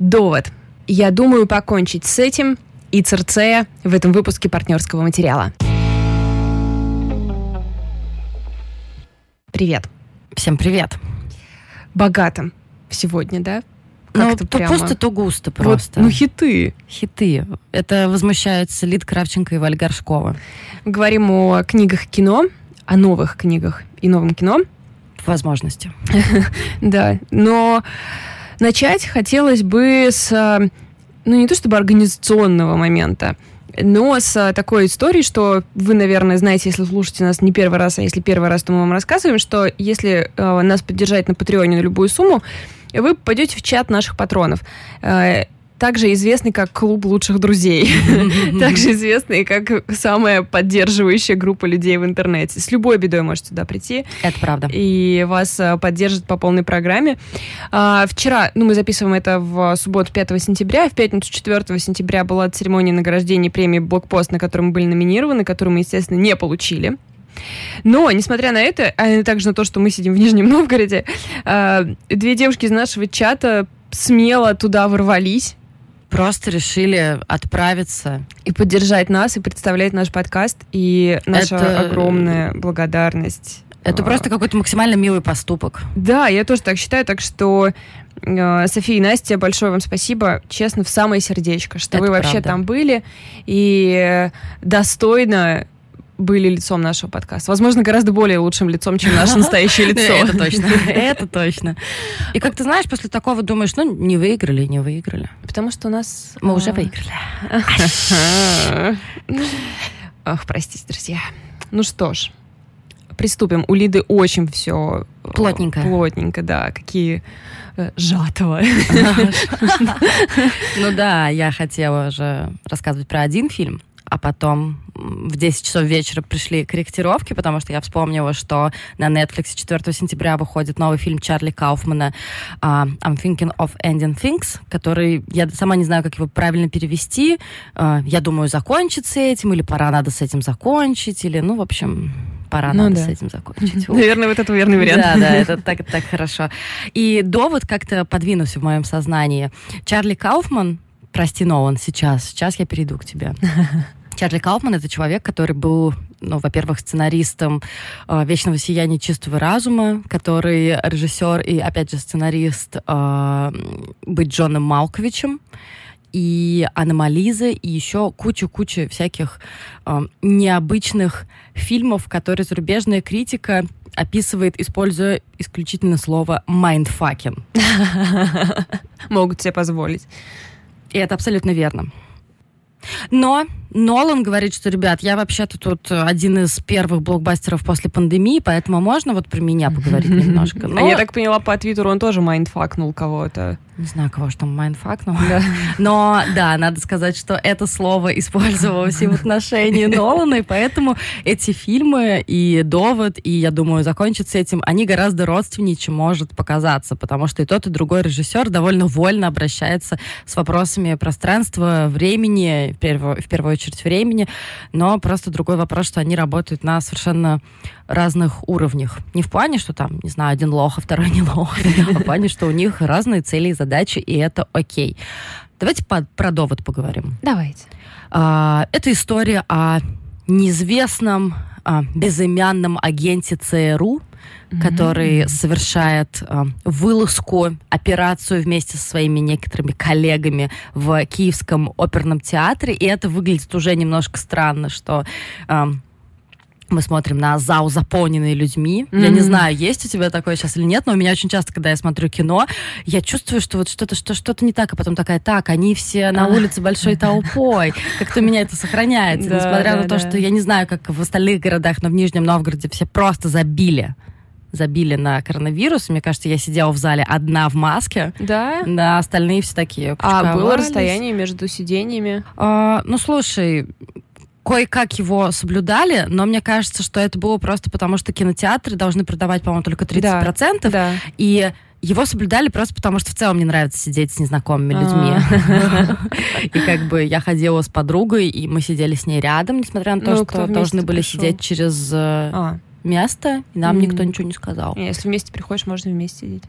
Довод. Я думаю покончить с этим и Церцея в этом выпуске партнерского материала. Привет. Всем привет. Богато сегодня, да? Ну, то прямо... пусто, то густо просто. Вот, ну, хиты. Хиты. Это возмущаются Лид Кравченко и Валь Горшкова. Говорим о книгах кино, о новых книгах и новом кино. Возможности. Да, но начать хотелось бы с, ну, не то чтобы организационного момента, но с такой историей, что вы, наверное, знаете, если слушаете нас не первый раз, а если первый раз, то мы вам рассказываем, что если э, нас поддержать на Патреоне на любую сумму, вы попадете в чат наших патронов. Э, также известный как клуб лучших друзей, также известный как самая поддерживающая группа людей в интернете. С любой бедой можете туда прийти. Это правда. И вас э, поддержат по полной программе. А, вчера, ну, мы записываем это в субботу 5 сентября, в пятницу 4 сентября была церемония награждения премии «Блокпост», на которую мы были номинированы, которую мы, естественно, не получили. Но, несмотря на это, а также на то, что мы сидим в Нижнем Новгороде, а, две девушки из нашего чата смело туда ворвались. Просто решили отправиться. И поддержать нас, и представлять наш подкаст. И наша это... огромная благодарность. Это просто какой-то максимально милый поступок. Да, я тоже так считаю. Так что э, София и Настя, большое вам спасибо, честно, в самое сердечко, что Это вы вообще правда. там были и достойно были лицом нашего подкаста. Возможно, гораздо более лучшим лицом, чем наше настоящее лицо. Это точно. Это точно. И как ты знаешь, после такого думаешь, ну, не выиграли, не выиграли. Потому что у нас... Мы уже а, выиграли. Ох, простите, друзья. Ну что ж, приступим. У Лиды очень все... Э, плотненько. Плотненько, да. Какие э, жатого. Ну да, я хотела уже рассказывать про один фильм, а потом в 10 часов вечера пришли корректировки, потому что я вспомнила, что на Netflix 4 сентября выходит новый фильм Чарли Кауфмана uh, «I'm thinking of ending things», который, я сама не знаю, как его правильно перевести. Uh, я думаю, закончить с этим, или пора надо с этим закончить, или, ну, в общем, пора ну, надо да. с этим закончить. Наверное, вот это верный вариант. Да, да, это так, так хорошо. И довод как-то подвинулся в моем сознании. Чарли Кауфман, прости, Нолан, сейчас, сейчас я перейду к тебе. Чарли Кауфман — это человек, который был, ну, во-первых, сценаристом э, «Вечного сияния чистого разума», который режиссер и, опять же, сценарист э, «Быть Джоном Малковичем» и «Аномализы», и еще кучу-кучу всяких э, необычных фильмов, которые зарубежная критика описывает, используя исключительно слово «mindfucking». Могут себе позволить. И это абсолютно верно. Но Нолан говорит, что, ребят, я вообще-то тут один из первых блокбастеров после пандемии, поэтому можно вот про меня поговорить немножко. Но... А я так поняла, по твиттеру он тоже mindfuck нул кого-то. Не знаю, кого же там mindfuck нул. Да. Но да, надо сказать, что это слово использовалось и в отношении Нолана, и поэтому эти фильмы и «Довод», и, я думаю, закончится этим, они гораздо родственнее, чем может показаться, потому что и тот, и другой режиссер довольно вольно обращается с вопросами пространства, времени, в первую, в первую очередь времени, но просто другой вопрос, что они работают на совершенно разных уровнях. Не в плане, что там, не знаю, один лох, а второй не лох, а в плане, что у них разные цели и задачи, и это окей. Давайте по, про довод поговорим. Давайте. А, это история о неизвестном а, безымянном агенте ЦРУ, mm-hmm. который совершает а, вылазку, операцию вместе со своими некоторыми коллегами в Киевском оперном театре. И это выглядит уже немножко странно, что а, мы смотрим на зал, заполненный людьми. Mm-hmm. Я не знаю, есть у тебя такое сейчас или нет, но у меня очень часто, когда я смотрю кино, я чувствую, что вот что-то что, что-то не так, а потом такая, так, они все на улице большой толпой. Как-то у меня это сохраняется, несмотря на то, что я не знаю, как в остальных городах, но в Нижнем Новгороде все просто забили забили на коронавирус. Мне кажется, я сидела в зале одна в маске. Да? Да, остальные все такие А было расстояние между сидениями? А, ну, слушай, кое-как его соблюдали, но мне кажется, что это было просто потому, что кинотеатры должны продавать, по-моему, только 30%. Да, да. И его соблюдали просто потому, что в целом мне нравится сидеть с незнакомыми людьми. И как бы я ходила с подругой, и мы сидели с ней рядом, несмотря на то, ну, что должны были сидеть через э, а. место, и нам никто ничего не сказал. Если вместе приходишь, можно вместе сидеть.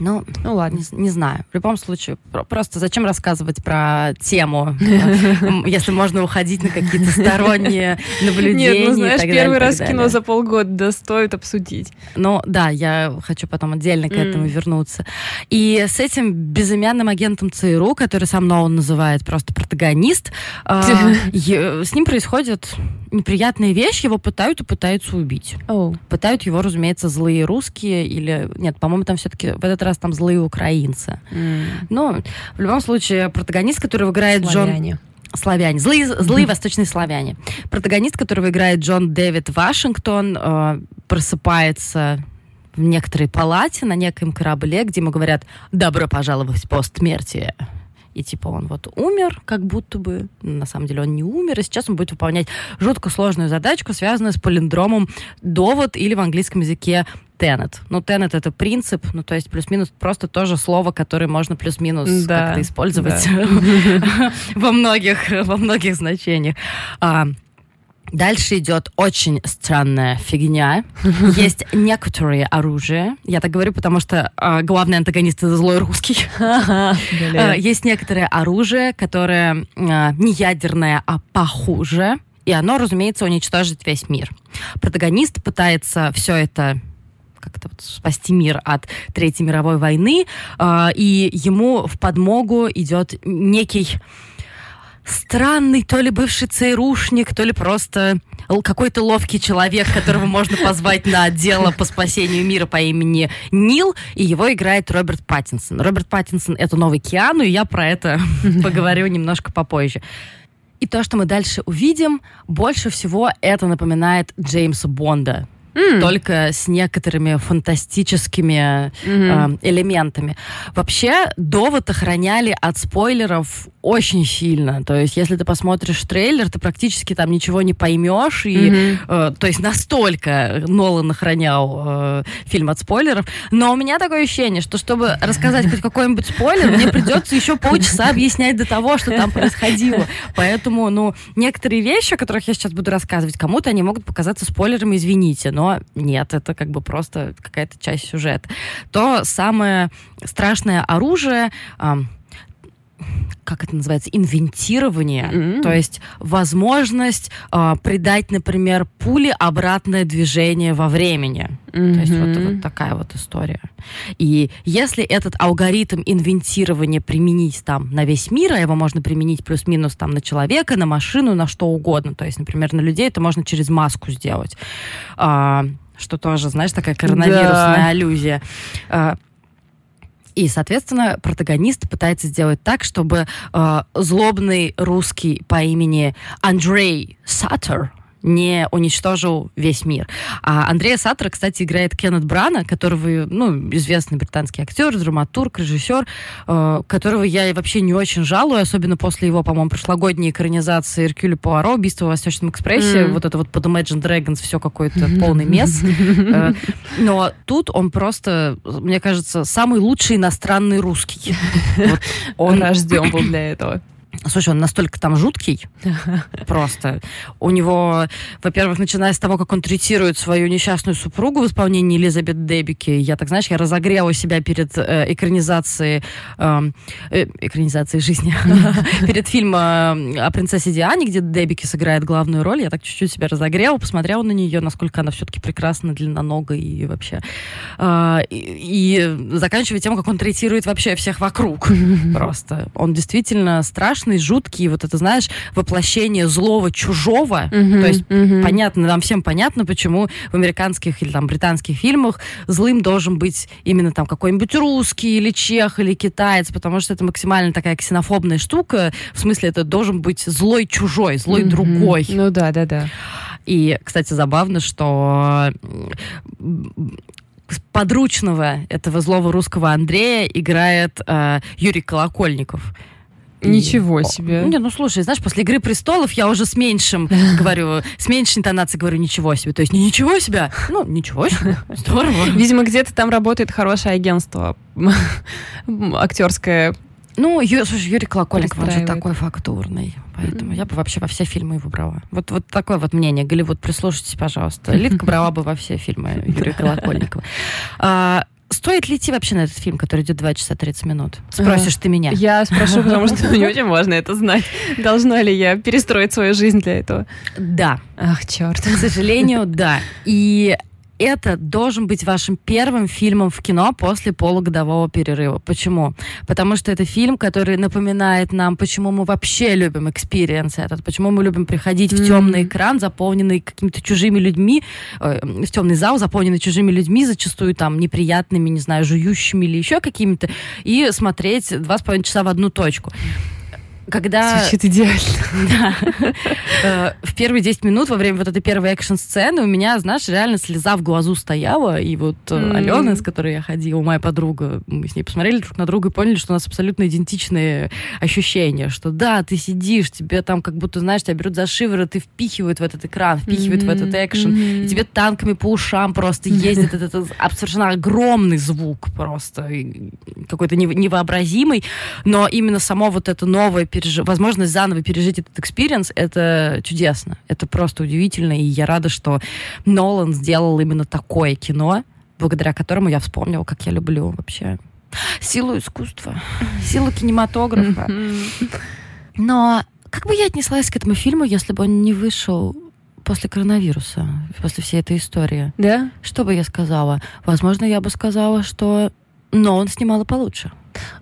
Ну, Ну ладно. не, не знаю. В любом случае, про- просто зачем рассказывать про тему, если можно уходить на какие-то сторонние наблюдения Нет, ну знаешь, первый раз кино за полгода да, стоит обсудить. Ну да, я хочу потом отдельно к этому вернуться. И с этим безымянным агентом ЦРУ, который сам он называет просто протагонист, а, с ним происходят неприятные вещи, его пытают и пытаются убить. Пытают его, разумеется, злые русские или... Нет, по-моему, там все-таки в этот раз там злые украинцы. Ну, в любом случае, протагонист, которого играет Джон... Славяне. Славяне. Злые, злые восточные славяне. Протагонист, которого играет Джон Дэвид Вашингтон, э, просыпается в некоторой палате на некоем корабле, где ему говорят «Добро пожаловать в постсмертие». И типа он вот умер, как будто бы, на самом деле он не умер, и сейчас он будет выполнять жутко сложную задачку, связанную с полиндромом довод или в английском языке тенет. Ну, тенет это принцип, ну, то есть плюс-минус просто тоже слово, которое можно плюс-минус Да, как-то использовать во многих, во многих значениях. А, Дальше идет очень странная фигня. Есть некоторые оружия. Я так говорю, потому что а, главный антагонист это злой русский. А, Есть некоторое оружие, которое а, не ядерное, а похуже. И оно, разумеется, уничтожит весь мир. Протагонист пытается все это как-то вот спасти мир от Третьей мировой войны, а, и ему в подмогу идет некий странный то ли бывший ЦРУшник, то ли просто какой-то ловкий человек, которого можно позвать на дело по спасению мира по имени Нил, и его играет Роберт Паттинсон. Роберт Паттинсон — это новый Киану, и я про это поговорю немножко попозже. И то, что мы дальше увидим, больше всего это напоминает Джеймса Бонда. М. Только с некоторыми фантастическими Мгм. э, элементами. Вообще, довод охраняли от спойлеров очень сильно. То есть, если ты посмотришь трейлер, ты практически там ничего не поймешь. И, Мгм. э, то есть, настолько Нолан охранял э, фильм от спойлеров. Но у меня такое ощущение, что чтобы рассказать хоть какой-нибудь спойлер, мне придется еще полчаса объяснять до того, что там происходило. Поэтому, ну, некоторые вещи, о которых я сейчас буду рассказывать, кому-то они могут показаться спойлерами, извините, но нет, это как бы просто какая-то часть сюжета. То самое страшное оружие, ам, как это называется, инвентирование, М. то есть возможность а, придать, например, пуле обратное движение во времени. То есть вот, вот такая вот история. И если этот алгоритм инвентирования применить там на весь мир, а его можно применить плюс-минус там на человека, на машину, на что угодно, то есть, например, на людей это можно через маску сделать, А, что тоже, знаешь, такая коронавирусная Да. аллюзия. А, и, соответственно, протагонист пытается сделать так, чтобы э, злобный русский по имени Андрей Саттер не уничтожил весь мир. А Андрея Саттера, кстати, играет Кеннет Брана, которого, ну, известный британский актер, драматург, режиссер, э, которого я вообще не очень жалую, особенно после его, по-моему, прошлогодней экранизации Эркюля Пуаро, «Убийство в Восточном экспрессе», Мгм. вот это вот под Imagine Dragons все какой-то полный мес. Э, Но тут он просто, мне кажется, самый лучший иностранный русский. Вот Он он, рожден был для этого. Слушай, он настолько там жуткий, просто. У него, во-первых, начиная с того, как он третирует свою несчастную супругу в исполнении Элизабет Дебики, я так, знаешь, я разогрела себя перед э, экранизацией, эм, э, экранизацией жизни, перед фильмом э, о принцессе Диане, где Дебики сыграет главную роль, я так чуть-чуть себя разогрела, посмотрела на нее, насколько она все-таки прекрасна, длинноногая и вообще. А, и, и заканчивая тем, как он третирует вообще всех вокруг. Просто. Он действительно страшный, жуткий. Вот это, знаешь, воплощение злого чужого. То есть понятно, нам всем понятно, почему в американских или там британских фильмах злым должен быть именно там какой-нибудь русский или чех или китаец, потому что это максимально такая ксенофобная штука. В смысле, это должен быть злой чужой, злой другой. Ну да, да, да. И, кстати, забавно, что подручного этого злого русского Андрея играет э, Юрий Колокольников. Ничего себе. Не, ну слушай, знаешь, после «Игры престолов» я уже с меньшим говорю, с меньшей интонацией говорю «ничего себе». То есть не «ничего себе», ну, «ничего себе», здорово. Видимо, где-то там работает хорошее агентство актерское. Ну, Ю- слушай, Юрий Колокольников, он же такой фактурный. Поэтому я бы вообще во все фильмы его брала. Вот, вот такое вот мнение. Голливуд, прислушайтесь, пожалуйста. Лидка брала бы во все фильмы Юрия Колокольникова. А, стоит ли идти вообще на этот фильм, который идет 2 часа 30 минут? Спросишь ты меня. Я спрошу, потому что мне очень важно это знать. Должна ли я перестроить свою жизнь для этого? Да. Ах, черт. К сожалению, да. И это должен быть вашим первым фильмом в кино после полугодового перерыва. Почему? Потому что это фильм, который напоминает нам, почему мы вообще любим experience этот, почему мы любим приходить в темный экран, заполненный какими-то чужими людьми, э, в темный зал, заполненный чужими людьми, зачастую там неприятными, не знаю, жующими или еще какими-то, и смотреть два с половиной часа в одну точку когда... Звучит идеально. Да. Э, в первые 10 минут во время вот этой первой экшн-сцены у меня, знаешь, реально слеза в глазу стояла, и вот mm. Алена, с которой я ходила, моя подруга, мы с ней посмотрели друг на друга и поняли, что у нас абсолютно идентичные ощущения, что да, ты сидишь, тебе там как будто, знаешь, тебя берут за шиворот и впихивают в этот экран, впихивают mm-hmm. в этот экшен, mm-hmm. и тебе танками по ушам просто ездит этот, этот совершенно огромный звук просто, какой-то невообразимый, но именно само вот это новое переж... возможность заново пережить этот experience, это чудесно. Это просто удивительно, и я рада, что Нолан сделал именно такое кино, благодаря которому я вспомнила, как я люблю вообще силу искусства, силу кинематографа. Но как бы я отнеслась к этому фильму, если бы он не вышел после коронавируса, после всей этой истории? Да? Что бы я сказала? Возможно, я бы сказала, что но он снимал получше.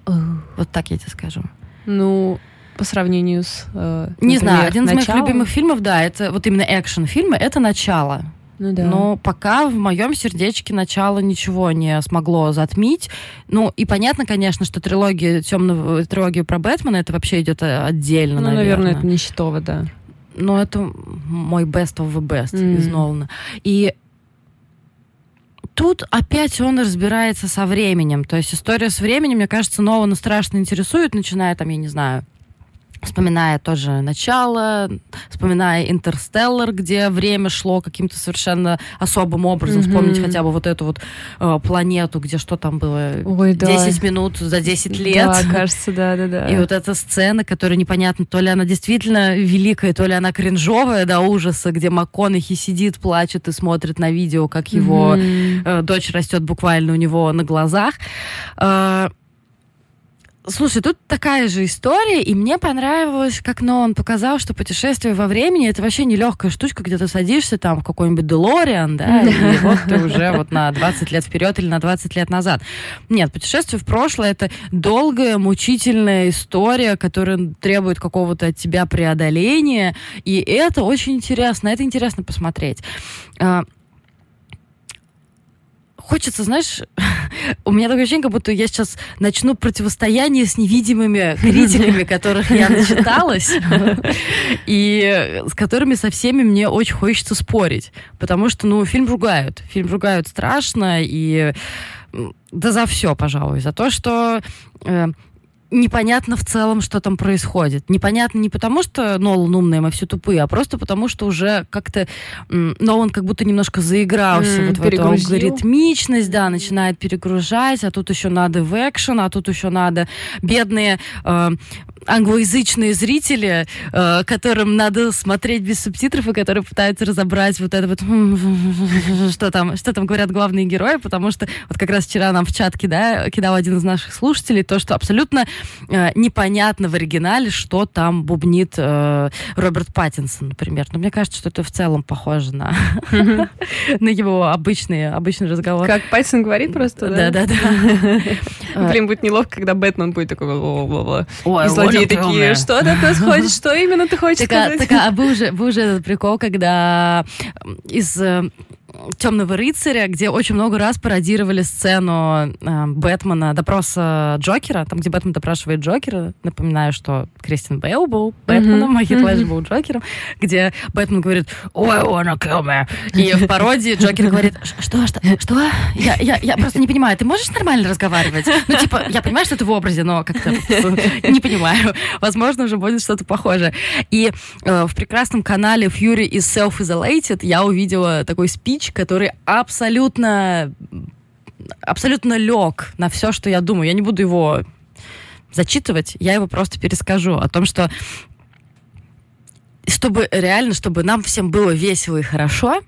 Вот так я тебе скажу. Ну, по сравнению с... Э, Не знаю, один из моих любимых фильмов, да, это вот именно экшен-фильмы, это «Начало». Ну, да. Но пока в моем сердечке начало ничего не смогло затмить. Ну, и понятно, конечно, что трилогия темного, трилогия про Бэтмена, это вообще идет э, отдельно, ну, наверное. наверное, это нищетово, да. Но это мой best of the best mm. из Нолана. И тут опять он разбирается со временем. То есть история с временем, мне кажется, Нолана страшно интересует, начиная там, я не знаю, вспоминая тоже начало, вспоминая «Интерстеллар», где время шло каким-то совершенно особым образом. Mm-hmm. Вспомнить хотя бы вот эту вот э, планету, где что там было? Ой, 10 да. минут за 10 лет. Да, кажется, да-да-да. И вот эта сцена, которая непонятно, то ли она действительно великая, то ли она кринжовая до ужаса, где МакКонахи сидит, плачет и смотрит на видео, как его mm-hmm. э, дочь растет буквально у него на глазах. Э, Слушай, тут такая же история, и мне понравилось, как но он показал, что путешествие во времени это вообще не легкая штучка, где ты садишься там в какой-нибудь Делориан, да, и вот ты уже вот на 20 лет вперед или на 20 лет назад. Нет, путешествие в прошлое это долгая, мучительная история, которая требует какого-то от тебя преодоления, и это очень интересно, это интересно посмотреть. Хочется, знаешь, у меня такое ощущение, как будто я сейчас начну противостояние с невидимыми критиками, которых я начиталась, и с которыми со всеми мне очень хочется спорить. Потому что, ну, фильм ругают. Фильм ругают страшно, и да за все, пожалуй. За то, что э, непонятно в целом, что там происходит. Непонятно не потому, что Нолан умный, мы все тупые, а просто потому, что уже как-то Нолан как будто немножко заигрался mm, вот в эту алгоритмичность, да, начинает перегружать, а тут еще надо в экшен, а тут еще надо бедные э, англоязычные зрители, э, которым надо смотреть без субтитров и которые пытаются разобрать вот это вот, что там, что там говорят главные герои, потому что вот как раз вчера нам в чат кидал, кидал один из наших слушателей то, что абсолютно непонятно в оригинале, что там бубнит э, Роберт Паттинсон, например. Но мне кажется, что это в целом похоже на, на его обычный, обычный разговор. Как Паттинсон говорит просто, да? Да-да-да. Блин, будет неловко, когда Бэтмен будет такой... Ой, злодеи такие, что там происходит, что именно ты хочешь сказать? Так, а вы уже, вы уже этот прикол, когда из э, Темного рыцаря, где очень много раз пародировали сцену э, Бэтмена, допроса Джокера, там, где Бэтмен допрашивает Джокера. Напоминаю, что Кристин Бейл был Бэтменом, mm-hmm. а Хит Лэдж был Джокером, где Бэтмен говорит «I wanna kill me». И в пародии Джокер говорит «Что? Что? Что? Я, я, я просто не понимаю, ты можешь нормально разговаривать?» Ну, типа, я понимаю, что ты в образе, но как-то не понимаю. Возможно, уже будет что-то похожее. И э, в прекрасном канале Fury is Self-Isolated я увидела такой спич, который абсолютно, абсолютно лег на все, что я думаю. Я не буду его зачитывать, я его просто перескажу о том, что чтобы реально, чтобы нам всем было весело и хорошо,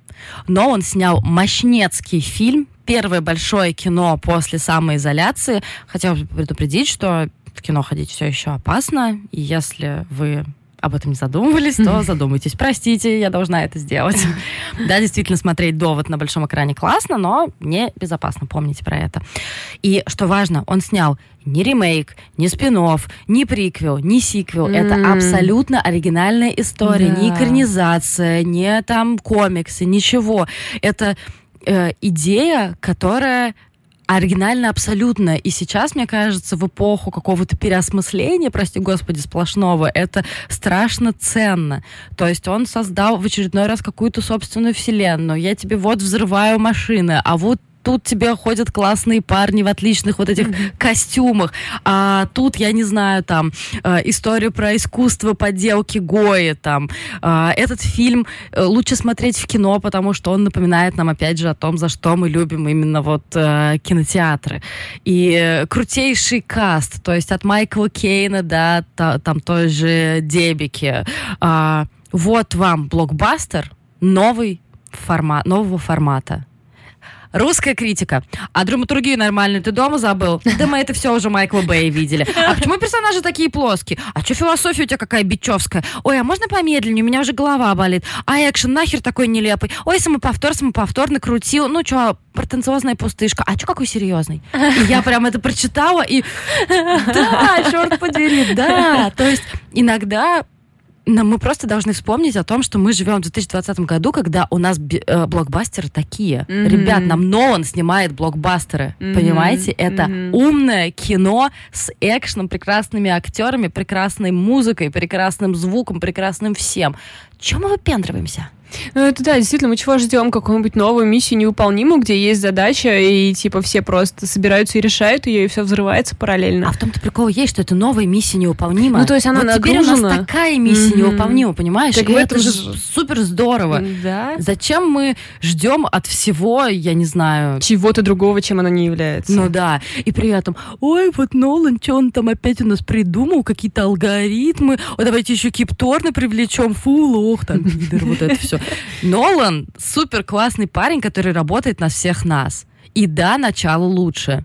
но он снял мощнецкий фильм первое большое кино после самоизоляции. Хотела предупредить, что в кино ходить все еще опасно, и если вы об этом не задумывались, то задумайтесь. Простите, я должна это сделать. Да, действительно, смотреть «Довод» на большом экране классно, но не безопасно, помните про это. И, что важно, он снял ни ремейк, ни спин ни приквел, ни сиквел. Mm. Это абсолютно оригинальная история, да. не экранизация, не там комиксы, ничего. Это э, идея, которая оригинально абсолютно. И сейчас, мне кажется, в эпоху какого-то переосмысления, прости господи, сплошного, это страшно ценно. То есть он создал в очередной раз какую-то собственную вселенную. Я тебе вот взрываю машины, а вот тут тебе ходят классные парни в отличных вот этих mm-hmm. костюмах, а тут, я не знаю, там, э, историю про искусство подделки Гои, там, э, этот фильм э, лучше смотреть в кино, потому что он напоминает нам, опять же, о том, за что мы любим именно вот э, кинотеатры. И э, крутейший каст, то есть от Майкла Кейна до та, там той же Дебики. Э, вот вам блокбастер новый формат, нового формата. Русская критика. А драматургию нормальную ты дома забыл? Да мы это все уже Майкла Бэй видели. А почему персонажи такие плоские? А что философия у тебя какая бичевская? Ой, а можно помедленнее? У меня уже голова болит. А экшен нахер такой нелепый? Ой, самоповтор, самоповтор накрутил. Ну что, претенциозная пустышка. А что какой серьезный? И я прям это прочитала и... Да, черт подери, да. То есть иногда но мы просто должны вспомнить о том, что мы живем в 2020 году, когда у нас э, блокбастеры такие. Mm-hmm. Ребят, нам Нолан снимает блокбастеры. Mm-hmm. Понимаете? Это mm-hmm. умное кино с экшеном, прекрасными актерами, прекрасной музыкой, прекрасным звуком, прекрасным всем. Чем мы выпендриваемся? Ну, это да, действительно, мы чего ждем? Какую-нибудь новую миссию невыполнимую, где есть задача, и типа все просто собираются и решают ее, и все взрывается параллельно. А в том-то прикол есть, что это новая миссия невыполнимая. Ну, то есть она вот нагружена. теперь у нас такая миссия mm-hmm. невыполнима, понимаешь? Так и это же супер здорово. Да. Зачем мы ждем от всего, я не знаю... Чего-то другого, чем она не является. Ну да. И при этом, ой, вот Нолан, что он там опять у нас придумал, какие-то алгоритмы, Ой, давайте еще Кипторна привлечем, фу, лох, там, вот это все. Нолан супер классный парень, который работает на всех нас. И да, начало лучше.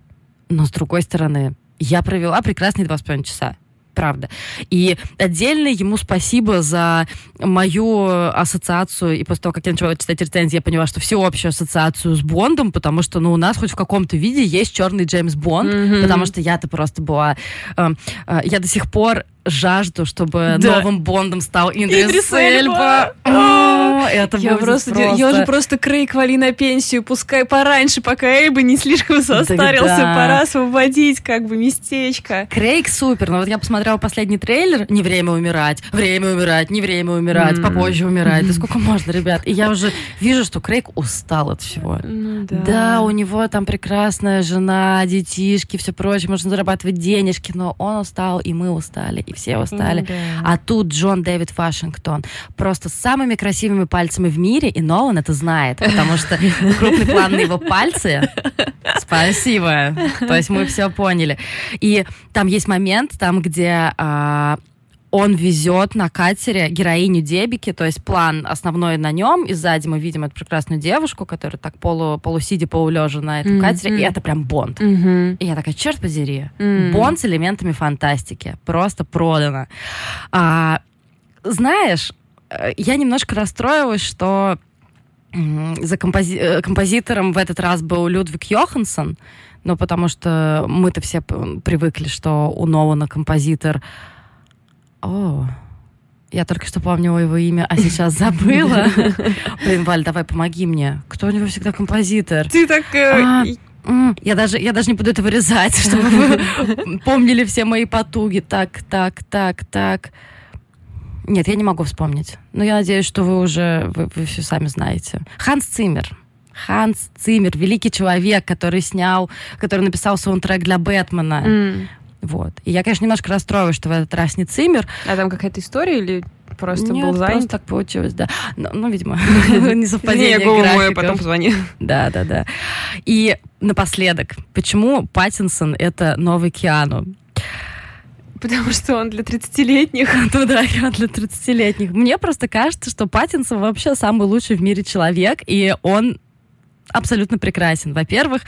Но с другой стороны, я провела прекрасные два с половиной часа правда. И отдельно ему спасибо за мою ассоциацию. И после того, как я начала читать рецензии, я поняла, что всеобщую ассоциацию с Бондом, потому что, ну, у нас хоть в каком-то виде есть черный Джеймс Бонд, mm-hmm. потому что я-то просто была... Э, э, я до сих пор жажду, чтобы да. новым Бондом стал Индрис, Индрис Эльба. Эльба. это я просто, просто... Я уже просто Крейг вали на пенсию, пускай пораньше, пока Эльба не слишком состарился, да. пора освободить как бы местечко. Крейг супер, но вот я посмотрела последний трейлер, не время умирать, время умирать, не время умирать, mm. попозже умирать, да сколько можно, ребят. И я уже вижу, что Крейг устал от всего. Ну, да. да, у него там прекрасная жена, детишки, все прочее, можно зарабатывать денежки, но он устал, и мы устали и все устали. Да. А тут Джон Дэвид Вашингтон просто с самыми красивыми пальцами в мире, и Нолан это знает, потому что крупный план на его пальцы. Спасибо. То есть мы все поняли. И там есть момент, там, где а, он везет на катере героиню Дебики, то есть план основной на нем, и сзади мы видим эту прекрасную девушку, которая так полу, полусидя, полулежа на этом mm-hmm. катере, и это прям Бонд. Mm-hmm. И я такая, черт подери, mm-hmm. Бонд с элементами фантастики, просто продано. А, знаешь, э, я немножко расстроилась, что за компози- э, композитором в этот раз был Людвиг Йоханссон, ну, потому что мы-то все привыкли, что у Нолана композитор о, я только что помнила его имя, а сейчас забыла. Блин, Валь, давай помоги мне. Кто у него всегда композитор? Ты так... Э, а, я даже, я даже не буду это вырезать, чтобы вы помнили все мои потуги. Так, так, так, так. Нет, я не могу вспомнить. Но я надеюсь, что вы уже, вы, вы все сами знаете. Ханс Циммер. Ханс Циммер, великий человек, который снял, который написал саундтрек для Бэтмена. Mm. Вот. И я, конечно, немножко расстроилась, что в этот раз не Цимер. А там какая-то история или просто Нет, был занят? просто так получилось, да. Ну, ну видимо, не совпадение графиков. потом позвони. Да, да, да. И напоследок, почему Паттинсон — это новый Киану? Потому что он для 30-летних. Ну да, я для 30-летних. Мне просто кажется, что Паттинсон вообще самый лучший в мире человек, и он абсолютно прекрасен. Во-первых,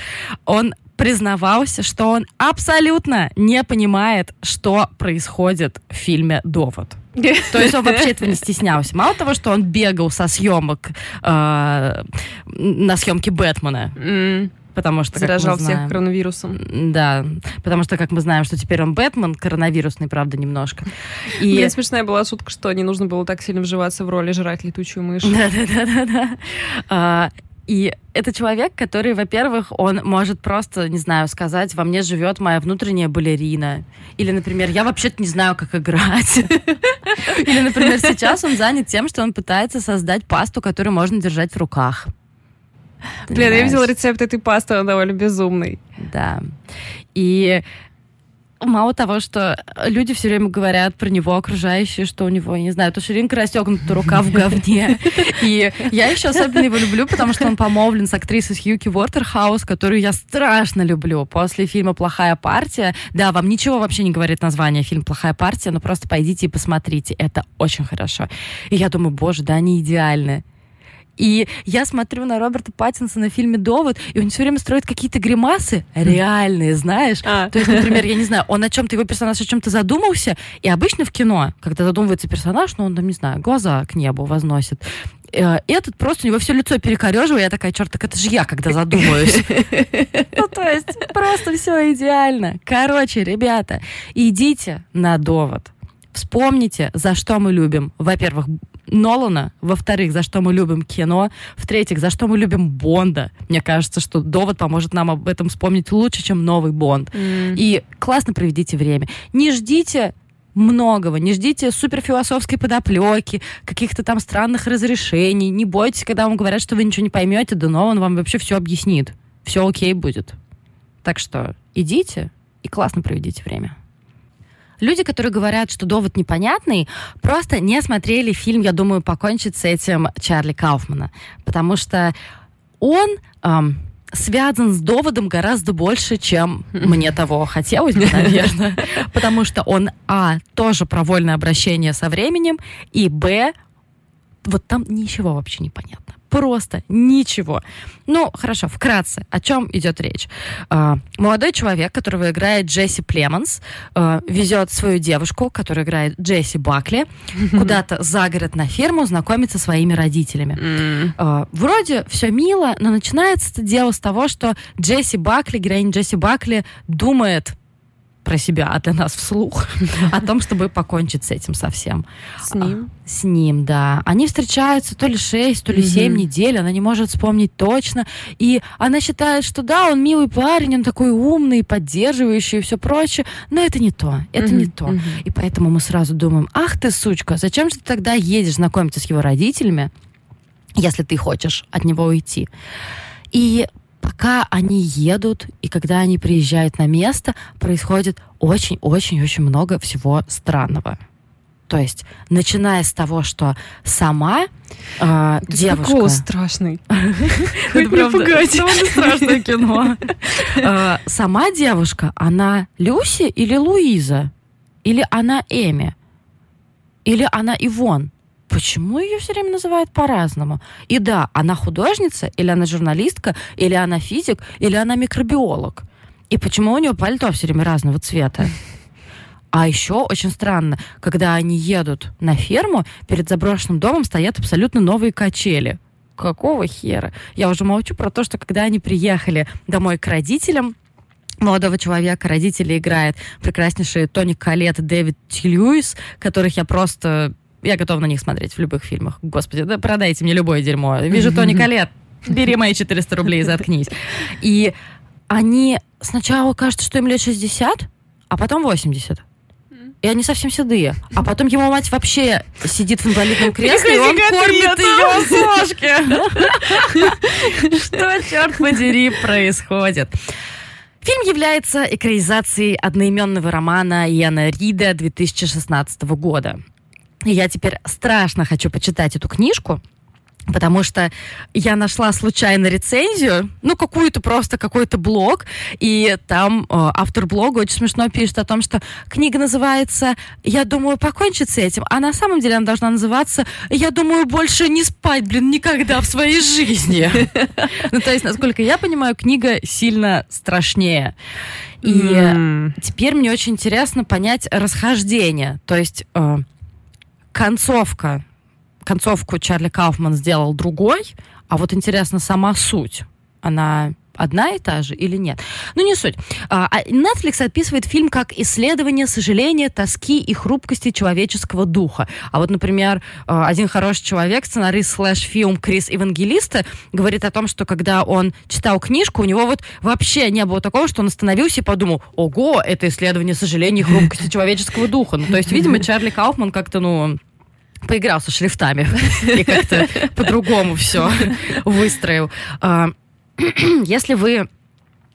он признавался, что он абсолютно не понимает, что происходит в фильме «Довод». То есть он вообще этого не стеснялся. Мало того, что он бегал со съемок э, на съемке Бэтмена, mm. потому что заражал всех коронавирусом. Да, потому что, как мы знаем, что теперь он Бэтмен, коронавирусный, правда, немножко. И... Блин, смешная была шутка, что не нужно было так сильно вживаться в роли жрать летучую мышь. Да-да-да. И это человек, который, во-первых, он может просто, не знаю, сказать, во мне живет моя внутренняя балерина. Или, например, я вообще-то не знаю, как играть. Или, например, сейчас он занят тем, что он пытается создать пасту, которую можно держать в руках. Блин, я видела рецепт этой пасты, он довольно безумный. Да. И мало того, что люди все время говорят про него окружающие, что у него, я не знаю, то ширинка расстегнута, рука в говне. И я еще особенно его люблю, потому что он помолвлен с актрисой Хьюки Уортерхаус, которую я страшно люблю. После фильма «Плохая партия», да, вам ничего вообще не говорит название фильм «Плохая партия», но просто пойдите и посмотрите. Это очень хорошо. И я думаю, боже, да, они идеальны. И я смотрю на Роберта Паттинсона в фильме «Довод», и он все время строит какие-то гримасы реальные, знаешь. А. То есть, например, я не знаю, он о чем-то, его персонаж о чем-то задумался, и обычно в кино, когда задумывается персонаж, ну, он там, не знаю, глаза к небу возносит. Э, этот просто у него все лицо перекореживает, я такая, черт, так это же я, когда задумаюсь. Ну, то есть, просто все идеально. Короче, ребята, идите на довод. Вспомните, за что мы любим, во-первых, Нолана, во-вторых, за что мы любим кино, в-третьих, за что мы любим Бонда. Мне кажется, что довод поможет нам об этом вспомнить лучше, чем новый Бонд. Mm. И классно проведите время. Не ждите многого. Не ждите суперфилософской подоплеки, каких-то там странных разрешений. Не бойтесь, когда вам говорят, что вы ничего не поймете, да но он вам вообще все объяснит. Все окей будет. Так что идите и классно проведите время. Люди, которые говорят, что довод непонятный, просто не смотрели фильм, я думаю, покончить с этим Чарли Кауфмана. Потому что он... Эм, связан с доводом гораздо больше, чем мне того хотелось бы, наверное. Потому что он, а, тоже про вольное обращение со временем, и, б, вот там ничего вообще не понятно просто ничего. Ну, хорошо, вкратце, о чем идет речь? Э, молодой человек, которого играет Джесси Племонс, э, везет свою девушку, которая играет Джесси Бакли, куда-то за город на ферму знакомиться со своими родителями. Э, вроде все мило, но начинается это дело с того, что Джесси Бакли, героинь Джесси Бакли, думает, про себя, а для нас вслух, о том, чтобы покончить с этим совсем. С ним? А, с ним, да. Они встречаются то ли 6, то ли 7 недель, она не может вспомнить точно. И она считает, что да, он милый парень, он такой умный, поддерживающий и все прочее, но это не то, это не то. И поэтому мы сразу думаем, ах ты, сучка, зачем же ты тогда едешь знакомиться с его родителями, если ты хочешь от него уйти? И пока они едут и когда они приезжают на место, происходит очень-очень-очень много всего странного. То есть, начиная с того, что сама э, девушка... Голос страшный. Это правда страшное кино. Э, сама девушка, она Люси или Луиза? Или она Эми? Или она Ивон? Почему ее все время называют по-разному? И да, она художница, или она журналистка, или она физик, или она микробиолог. И почему у нее пальто все время разного цвета? А еще очень странно, когда они едут на ферму, перед заброшенным домом стоят абсолютно новые качели. Какого хера? Я уже молчу про то, что когда они приехали домой к родителям, молодого человека, родители играет прекраснейшие Тони Калет и Дэвид Льюис, которых я просто я готова на них смотреть в любых фильмах. Господи, да продайте мне любое дерьмо. Вижу Тони Калет, бери мои 400 рублей и заткнись. И они сначала кажется, что им лет 60, а потом 80. И они совсем седые. А потом его мать вообще сидит в инвалидном кресле, и он кормит ее с ложки. Что, черт подери, происходит? Фильм является экранизацией одноименного романа Яна Рида 2016 года. И я теперь страшно хочу почитать эту книжку. потому что я нашла случайно рецензию, ну, какую-то просто, какой-то блог, и там э, автор блога очень смешно пишет о том, что книга называется «Я думаю покончить с этим», а на самом деле она должна называться «Я думаю больше не спать, блин, никогда в своей жизни». Ну, то есть, насколько я понимаю, книга сильно страшнее. И теперь мне очень интересно понять расхождение, то есть э, концовка концовку Чарли Кауфман сделал другой, а вот интересно сама суть. Она одна и та же или нет. Ну, не суть. А, а Netflix описывает фильм как исследование сожаления, тоски и хрупкости человеческого духа. А вот, например, а, один хороший человек, сценарист слэш-фильм Крис Евангелиста, говорит о том, что когда он читал книжку, у него вот вообще не было такого, что он остановился и подумал, ого, это исследование сожаления и хрупкости человеческого духа. Ну, то есть, видимо, Чарли Кауфман как-то, ну, поигрался шрифтами и как-то по-другому все выстроил. А, если вы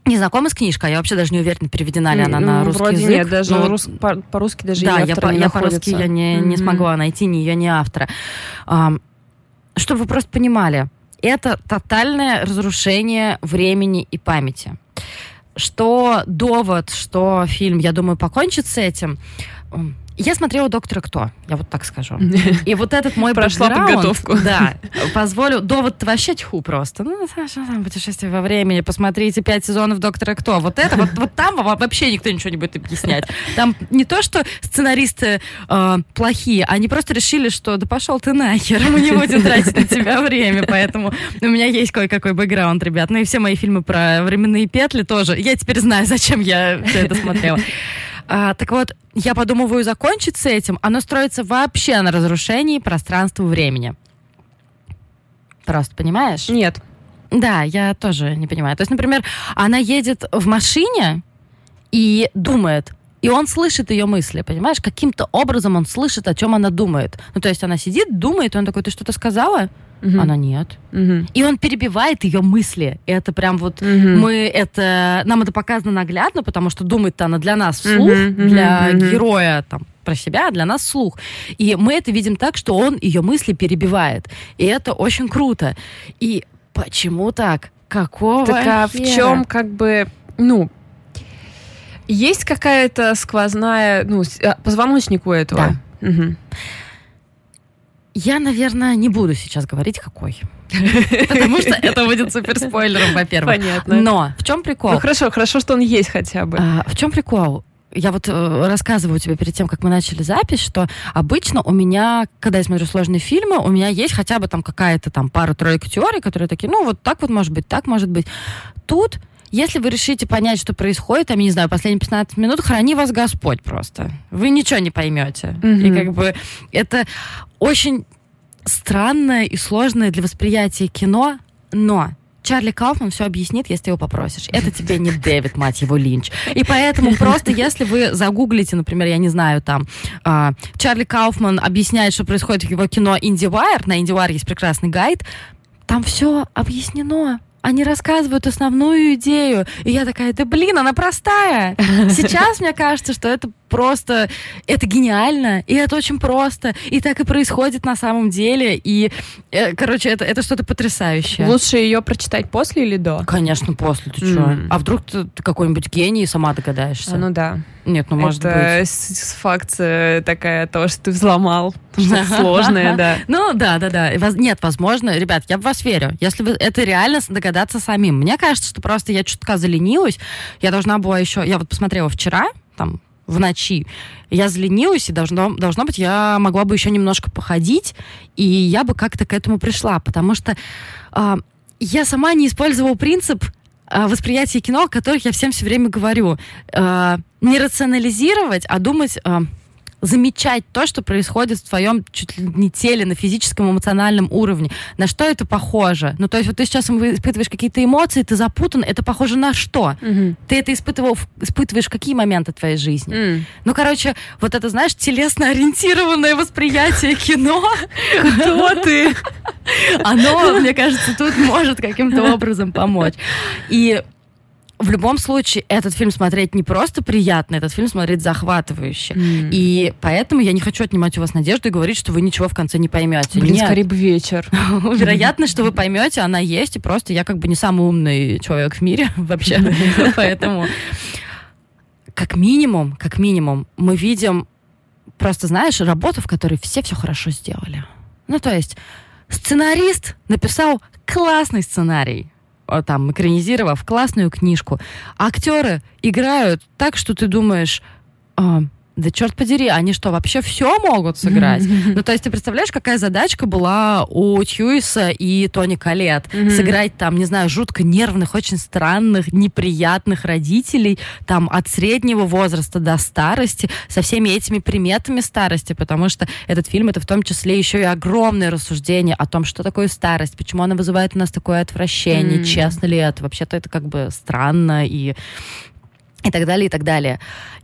не знакомы с книжкой, я вообще даже не уверена, переведена ли она на русский Вроде язык. нет, даже ну, рус... по- по-русски даже да, я, по- я по-русски я не, не смогла найти ни ее, ни автора. А, чтобы вы просто понимали, это тотальное разрушение времени и памяти. Что довод, что фильм, я думаю, покончит с этим, я смотрела «Доктора Кто», я вот так скажу. И вот этот мой Прошла подготовку. Да, позволю... Довод вообще тьху просто. Ну, там путешествие во времени, посмотрите пять сезонов «Доктора Кто». Вот это, вот, вот там вообще никто ничего не будет объяснять. Там не то, что сценаристы э, плохие, они просто решили, что да пошел ты нахер, мы не будем тратить на тебя время, поэтому у меня есть кое-какой бэкграунд, ребят. Ну и все мои фильмы про временные петли тоже. Я теперь знаю, зачем я все это смотрела. А, так вот, я подумываю закончить с этим. Оно строится вообще на разрушении пространства-времени. Просто понимаешь? Нет. Да, я тоже не понимаю. То есть, например, она едет в машине и думает, и он слышит ее мысли, понимаешь? Каким-то образом он слышит, о чем она думает. Ну, то есть она сидит, думает, и он такой, ты что-то сказала? Угу. Она нет. Угу. И он перебивает ее мысли. И это прям вот угу. мы это нам это показано наглядно, потому что думает она для нас вслух, угу. для угу. героя там про себя, а для нас слух. И мы это видим так, что он ее мысли перебивает. И это очень круто. И почему так? Какого? Так а в чем как бы ну есть какая-то сквозная, ну, а, позвоночник у этого? Да. Угу. Я, наверное, не буду сейчас говорить, какой. Потому что это будет супер спойлером, во-первых. Понятно. Но в чем прикол? Ну хорошо, хорошо, что он есть хотя бы. А, в чем прикол? я вот э, рассказываю тебе перед тем, как мы начали запись, что обычно у меня, когда я смотрю сложные фильмы, у меня есть хотя бы там какая-то там пара-тройка теорий, которые такие, ну вот так вот может быть, так может быть. Тут если вы решите понять, что происходит, там, я не знаю, последние 15 минут, храни вас Господь просто. Вы ничего не поймете. Mm-hmm. И как бы это очень странное и сложное для восприятия кино, но Чарли Кауфман все объяснит, если его попросишь. Это тебе не Дэвид, мать его, Линч. И поэтому просто, если вы загуглите, например, я не знаю, там, э, Чарли Кауфман объясняет, что происходит в его кино IndieWire, на IndieWire есть прекрасный гайд, там все объяснено они рассказывают основную идею. И я такая, да блин, она простая. Сейчас мне кажется, что это просто, это гениально, и это очень просто, и так и происходит на самом деле, и, э, короче, это, это что-то потрясающее. Лучше ее прочитать после или до? Конечно, после, ты mm. что? А вдруг ты, ты какой-нибудь гений и сама догадаешься? А, ну да. Нет, ну может это быть. факция такая, то, что ты взломал, что сложное, да. Ну да, да, да. Нет, возможно, ребят, я в вас верю. Если вы это реально догадаться самим. Мне кажется, что просто я чутка заленилась. Я должна была еще... Я вот посмотрела вчера, там, в ночи. Я заленилась, и должно, должно быть, я могла бы еще немножко походить, и я бы как-то к этому пришла, потому что э, я сама не использовала принцип э, восприятия кино, о которых я всем все время говорю. Э, не рационализировать, а думать... Э, замечать то, что происходит в твоем чуть ли не теле, на физическом, эмоциональном уровне. На что это похоже? Ну, то есть вот ты сейчас испытываешь какие-то эмоции, ты запутан, это похоже на что? Угу. Ты это испытывал, испытываешь в какие моменты твоей жизни? Mm. Ну, короче, вот это, знаешь, телесно-ориентированное восприятие кино. Кто ты? Оно, мне кажется, тут может каким-то образом помочь. И в любом случае, этот фильм смотреть не просто приятно, этот фильм смотреть захватывающе. Mm. И поэтому я не хочу отнимать у вас надежду и говорить, что вы ничего в конце не поймете. Блин, Нет. скорее бы вечер. Вероятно, что вы поймете, она есть, и просто я как бы не самый умный человек в мире вообще. Поэтому как минимум, как минимум, мы видим просто, знаешь, работу, в которой все все хорошо сделали. Ну, то есть сценарист написал классный сценарий, там, экранизировав классную книжку. Актеры играют так, что ты думаешь, да черт подери, они что, вообще все могут сыграть? Ну, то есть ты представляешь, какая задачка была у Тьюиса и Тони Калет? Сыграть там, не знаю, жутко нервных, очень странных, неприятных родителей, там, от среднего возраста до старости, со всеми этими приметами старости, потому что этот фильм, это в том числе еще и огромное рассуждение о том, что такое старость, почему она вызывает у нас такое отвращение, честно ли это, вообще-то это как бы странно и и так далее, и так далее.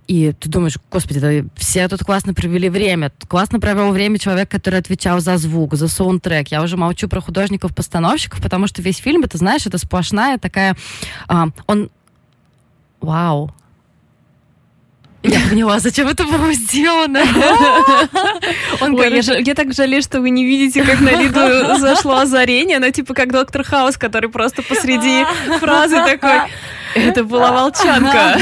И ты думаешь, господи, да все тут классно провели время. Классно провел время человек, который отвечал за звук, за саундтрек. Я уже молчу про художников-постановщиков, потому что весь фильм, это, знаешь, это сплошная такая... А, он... Вау. Я поняла, зачем это было сделано. Он Ой, я, я так жалею, что вы не видите, как на Лиду зашло озарение. Она типа как доктор Хаус, который просто посреди фразы такой... Это была волчанка.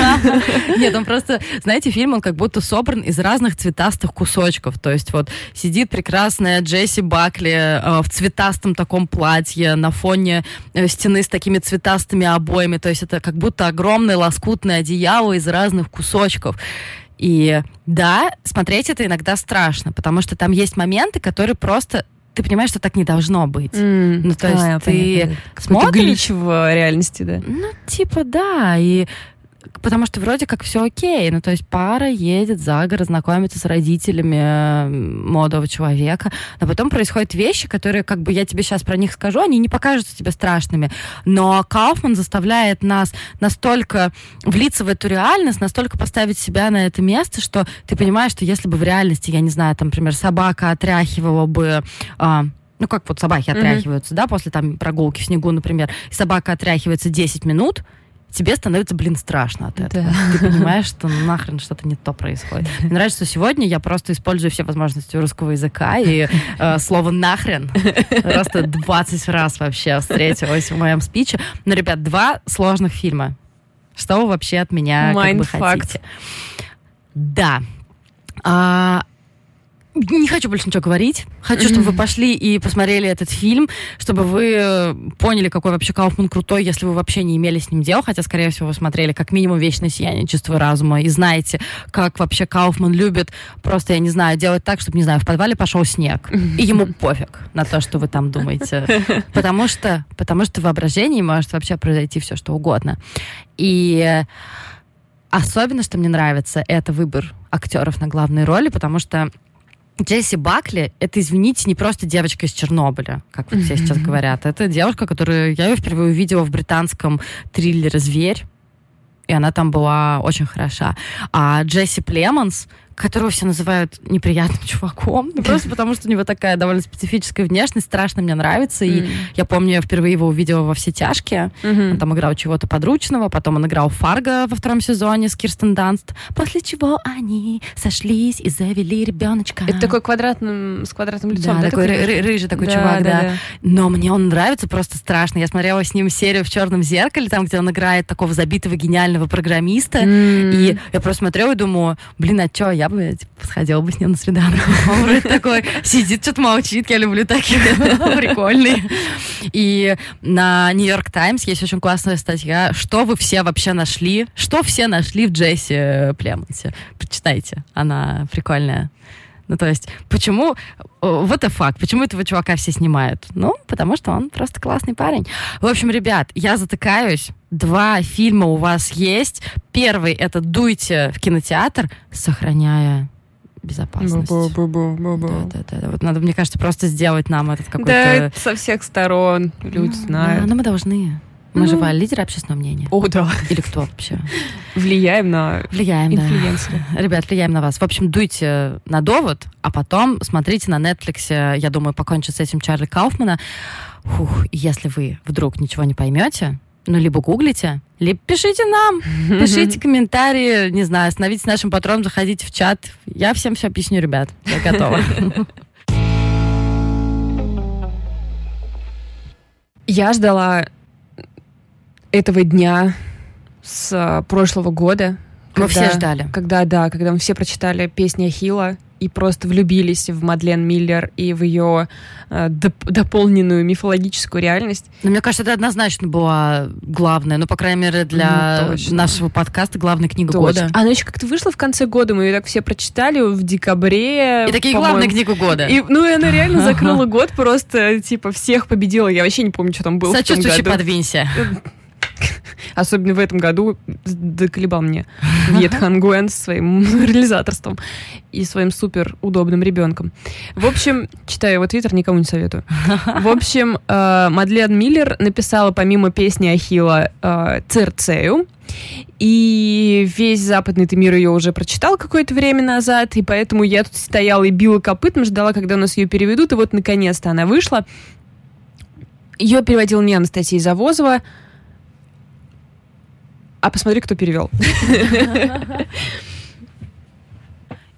Нет, он просто, знаете, фильм, он как будто собран из разных цветастых кусочков. То есть вот сидит прекрасная Джесси Бакли э, в цветастом таком платье на фоне э, стены с такими цветастыми обоями. То есть это как будто огромное лоскутное одеяло из разных кусочков. И да, смотреть это иногда страшно, потому что там есть моменты, которые просто ты понимаешь, что так не должно быть. Mm. Ну, то есть а, ты понятно. смотришь... глич в реальности, да? Ну, типа, да. И потому что вроде как все окей. Ну, то есть пара едет за город, знакомится с родителями молодого человека, но потом происходят вещи, которые, как бы я тебе сейчас про них скажу, они не покажутся тебе страшными. Но Кауфман заставляет нас настолько влиться в эту реальность, настолько поставить себя на это место, что ты понимаешь, что если бы в реальности, я не знаю, там, например, собака отряхивала бы а, ну, как вот собаки отряхиваются, mm-hmm. да, после там прогулки в снегу, например, собака отряхивается 10 минут, тебе становится, блин, страшно от этого. Да. Ты понимаешь, что нахрен что-то не то происходит. Мне нравится, что сегодня я просто использую все возможности русского языка, и э, слово «нахрен» просто 20 раз вообще встретилось в моем спиче. Но, ребят, два сложных фильма. Что вы вообще от меня как бы хотите? Да. А, не хочу больше ничего говорить. Хочу, чтобы вы пошли и посмотрели этот фильм, чтобы вы э, поняли, какой вообще Кауфман крутой, если вы вообще не имели с ним дел, хотя, скорее всего, вы смотрели как минимум «Вечное сияние чувства разума» и знаете, как вообще Кауфман любит просто, я не знаю, делать так, чтобы, не знаю, в подвале пошел снег, и ему пофиг на то, что вы там думаете. Потому что, потому что в воображении может вообще произойти все, что угодно. И особенно, что мне нравится, это выбор актеров на главные роли, потому что Джесси Бакли — это, извините, не просто девочка из Чернобыля, как вот все сейчас говорят. Это девушка, которую я ее впервые увидела в британском триллере «Зверь», и она там была очень хороша. А Джесси Племонс — которого все называют неприятным чуваком, ну, просто потому что у него такая довольно специфическая внешность, страшно мне нравится, и я помню, я впервые его увидела во «Все тяжкие», он там играл чего-то подручного, потом он играл Фарго во втором сезоне с Кирстен Данст, после чего они сошлись и завели ребеночка. Это такой квадратным, с квадратным лицом, да? да такой ры- рыжий такой да, чувак, да, да. да. Но мне он нравится просто страшно. Я смотрела с ним серию в «Черном зеркале», там, где он играет такого забитого гениального программиста, mm. и я просто смотрела и думаю, блин, а что, я бы типа, сходила бы с ним на свидание. Он вроде такой сидит, что-то молчит. Я люблю таких. Прикольный. И на Нью-Йорк Таймс есть очень классная статья. Что вы все вообще нашли? Что все нашли в Джесси Племонте? Почитайте. Она прикольная. Ну, то есть, почему... Вот это факт. Почему этого чувака все снимают? Ну, потому что он просто классный парень. В общем, ребят, я затыкаюсь. Два фильма у вас есть. Первый — это «Дуйте в кинотеатр», сохраняя безопасность. Бу -бу -бу -бу -бу. Да, да, да. Вот надо, мне кажется, просто сделать нам этот какой-то... Да, со всех сторон люди ну, знают. Да, но мы должны. Мы ну, же лидеры общественного мнения. О, да. Или кто вообще? Влияем на Влияем, инфлюенсеры. Да. Ребят, влияем на вас. В общем, дуйте на довод, а потом смотрите на Netflix, я думаю, покончить с этим Чарли Кауфмана. Фух, если вы вдруг ничего не поймете, Ну, либо гуглите, либо пишите нам, пишите комментарии, не знаю, становитесь нашим патроном, заходите в чат. Я всем все объясню, ребят. Я готова. Я ждала этого дня с а, прошлого года. Мы все ждали. Когда, да, когда мы все прочитали песни Ахила и просто влюбились в Мадлен Миллер и в ее э, доп- дополненную мифологическую реальность. Но мне кажется, это однозначно была главная, ну, по крайней мере, для ну, нашего подкаста главная книга Точно. года. Она еще как-то вышла в конце года, мы ее так все прочитали в декабре. И такие главная книга года. И, ну, и она реально закрыла год, просто, типа, всех победила. Я вообще не помню, что там было Сочувствующий подвинься. Особенно в этом году доколебал мне Вьет Хан Гуэн с своим реализаторством и своим супер удобным ребенком. В общем, читаю его твиттер, никому не советую. В общем, э, Мадлен Миллер написала помимо песни Ахила э, Церцею, и весь западный мир ее уже прочитал какое-то время назад, и поэтому я тут стояла и била копытом, ждала, когда у нас ее переведут, и вот наконец-то она вышла. Ее переводила не Анастасия Завозова, а посмотри, кто перевел.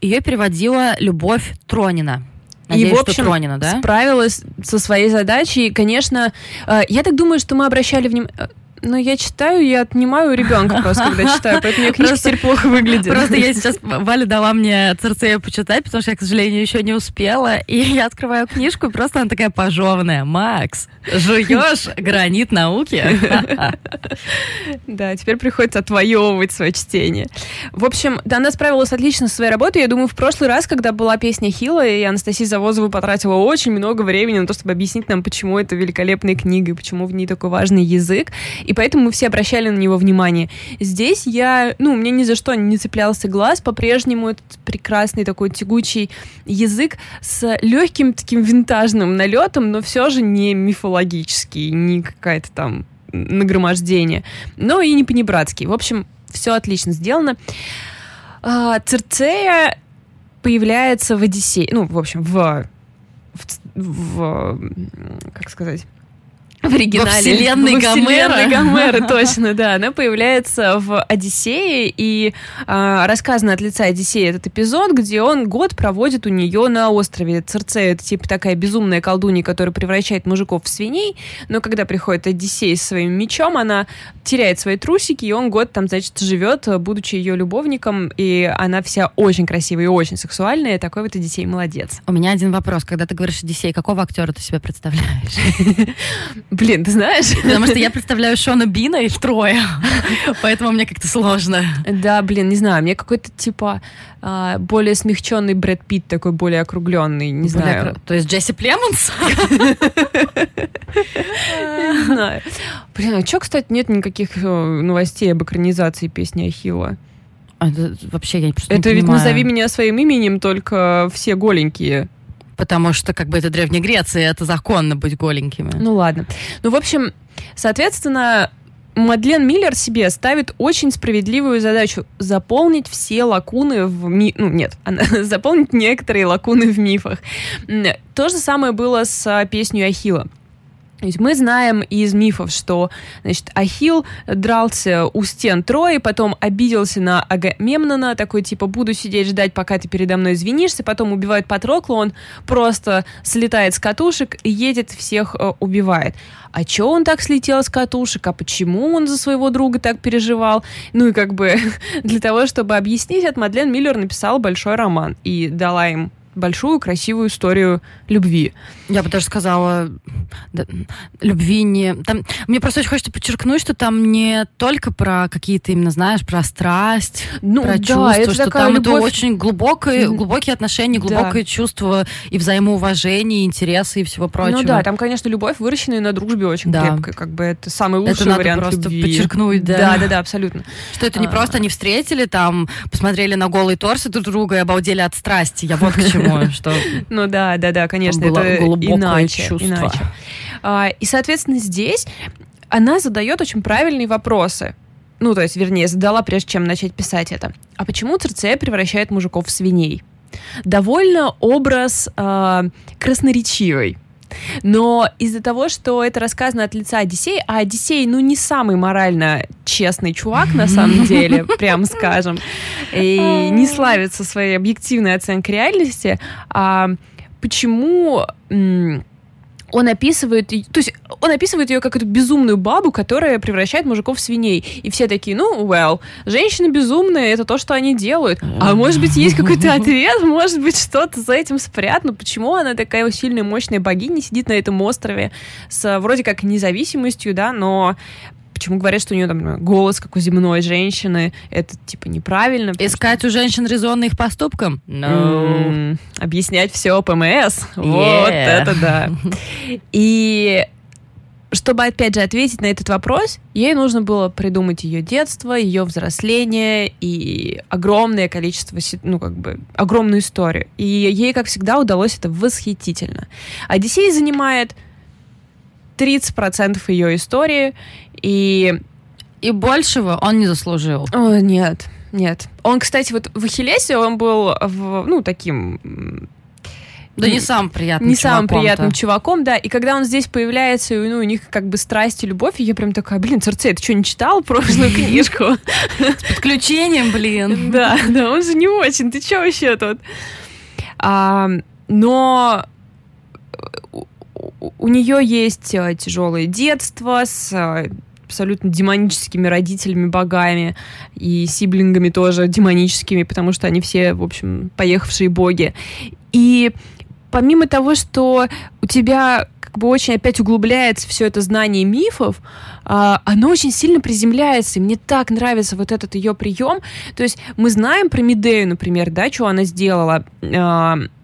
Ее переводила Любовь Тронина. Надеюсь, и, в общем, Тронина, да? справилась со своей задачей. Конечно, э, я так думаю, что мы обращали внимание... Ну, я читаю, я отнимаю ребенка просто, когда читаю, поэтому мне книжка теперь плохо выглядит. Просто я сейчас... Валя дала мне Церцею почитать, потому что я, к сожалению, еще не успела. И я открываю книжку, и просто она такая пожеванная. Макс, жуешь гранит науки? Да, теперь приходится отвоевывать свое чтение. В общем, да, она справилась отлично со своей работой. Я думаю, в прошлый раз, когда была песня Хила, и Анастасия Завозова потратила очень много времени на то, чтобы объяснить нам, почему это великолепная книга, и почему в ней такой важный язык. И поэтому мы все обращали на него внимание. Здесь я, ну, мне ни за что не цеплялся глаз, по-прежнему этот прекрасный такой тягучий язык с легким таким винтажным налетом, но все же не мифологический, не какая-то там нагромождение, но и не понебратский. В общем, все отлично сделано. А, Церцея появляется в Одиссее, ну, в общем, в, в, в как сказать, в оригинале. Во вселенной, во вселенной Гомера. точно, да. Она появляется в «Одиссее», и а, рассказано от лица Одиссея этот эпизод, где он год проводит у нее на острове. Церцея — это типа такая безумная колдунья, которая превращает мужиков в свиней, но когда приходит Одиссей с своим мечом, она теряет свои трусики, и он год там, значит, живет, будучи ее любовником, и она вся очень красивая и очень сексуальная, такой вот Одиссей молодец. У меня один вопрос. Когда ты говоришь Одиссей, какого актера ты себя представляешь? Блин, ты знаешь? Потому что я представляю Шона Бина и Троя, поэтому мне как-то сложно. Да, блин, не знаю, мне какой-то типа а, более смягченный Брэд Питт, такой более округленный, не знаю. То есть Джесси Племонс? Не знаю. Блин, а что, кстати, нет никаких э, новостей об экранизации песни Ахилла? А, вообще я просто Это ведь «Назови меня своим именем» только все голенькие. Потому что, как бы, это Древняя Греция, это законно быть голенькими. Ну ладно. Ну, в общем, соответственно, Мадлен Миллер себе ставит очень справедливую задачу заполнить все лакуны в ми... Ну, нет, она заполнить некоторые лакуны в мифах. То же самое было с а, песней Ахила. Ведь мы знаем из мифов, что значит, Ахил дрался у стен Трои, потом обиделся на Агамемнона, такой типа «буду сидеть ждать, пока ты передо мной извинишься», потом убивает Патрокла, он просто слетает с катушек и едет, всех э, убивает. А чё он так слетел с катушек, а почему он за своего друга так переживал? Ну и как бы для того, чтобы объяснить, от Мадлен Миллер написала большой роман и дала им большую красивую историю любви. Я бы даже сказала, да, любви не... Там, мне просто очень хочется подчеркнуть, что там не только про какие-то именно, знаешь, про страсть, ну, про да, чувства, это что там любовь... это очень глубокое, глубокие отношения, глубокое да. чувство и взаимоуважение, и интересы и всего прочего. Ну да, там, конечно, любовь, выращенная на дружбе очень да. крепкая, как бы это самый лучший это надо вариант просто любви. подчеркнуть, да. Да, да, да, абсолютно. Что это не а... просто они встретили, там, посмотрели на голый торс друг друга и обалдели от страсти. Я вот к чему, что... Ну да, да, да, конечно, это иначе. Иначе. А, и, соответственно, здесь она задает очень правильные вопросы. Ну, то есть, вернее, задала, прежде чем начать писать это. А почему Церцея превращает мужиков в свиней? Довольно образ э, красноречивый. Но из-за того, что это рассказано от лица Одиссея, а Одиссей, ну, не самый морально честный чувак, на самом деле, прям скажем, и не славится своей объективной оценкой реальности, а почему он описывает, то есть он описывает ее как эту безумную бабу, которая превращает мужиков в свиней. И все такие, ну, well, женщины безумные, это то, что они делают. А может быть, есть какой-то ответ, может быть, что-то за этим спрятано. Почему она такая сильная, мощная богиня сидит на этом острове с вроде как независимостью, да, но почему говорят, что у нее там голос, как у земной женщины, это типа неправильно. Искать что... у женщин резонно их поступкам? No. Mm, объяснять все ПМС? Yeah. Вот это да. И чтобы, опять же, ответить на этот вопрос, ей нужно было придумать ее детство, ее взросление и огромное количество, ну, как бы, огромную историю. И ей, как всегда, удалось это восхитительно. Одиссей занимает 30% ее истории, и... И большего он не заслужил. О, нет, нет. Он, кстати, вот в Ахиллесе он был, в, ну, таким... Да не самым приятным Не самым приятным чуваком, да. И когда он здесь появляется, ну, у них как бы страсть и любовь, и я прям такая, блин, Церцей, ты что, не читал прошлую книжку? С подключением, блин. Да, да, он же не очень, ты что вообще тут? Но у нее есть э, тяжелое детство с э, абсолютно демоническими родителями, богами, и сиблингами тоже демоническими, потому что они все, в общем, поехавшие боги. И помимо того, что у тебя как бы очень опять углубляется все это знание мифов, а, оно очень сильно приземляется, и мне так нравится вот этот ее прием. То есть мы знаем про Медею, например, да, что она сделала,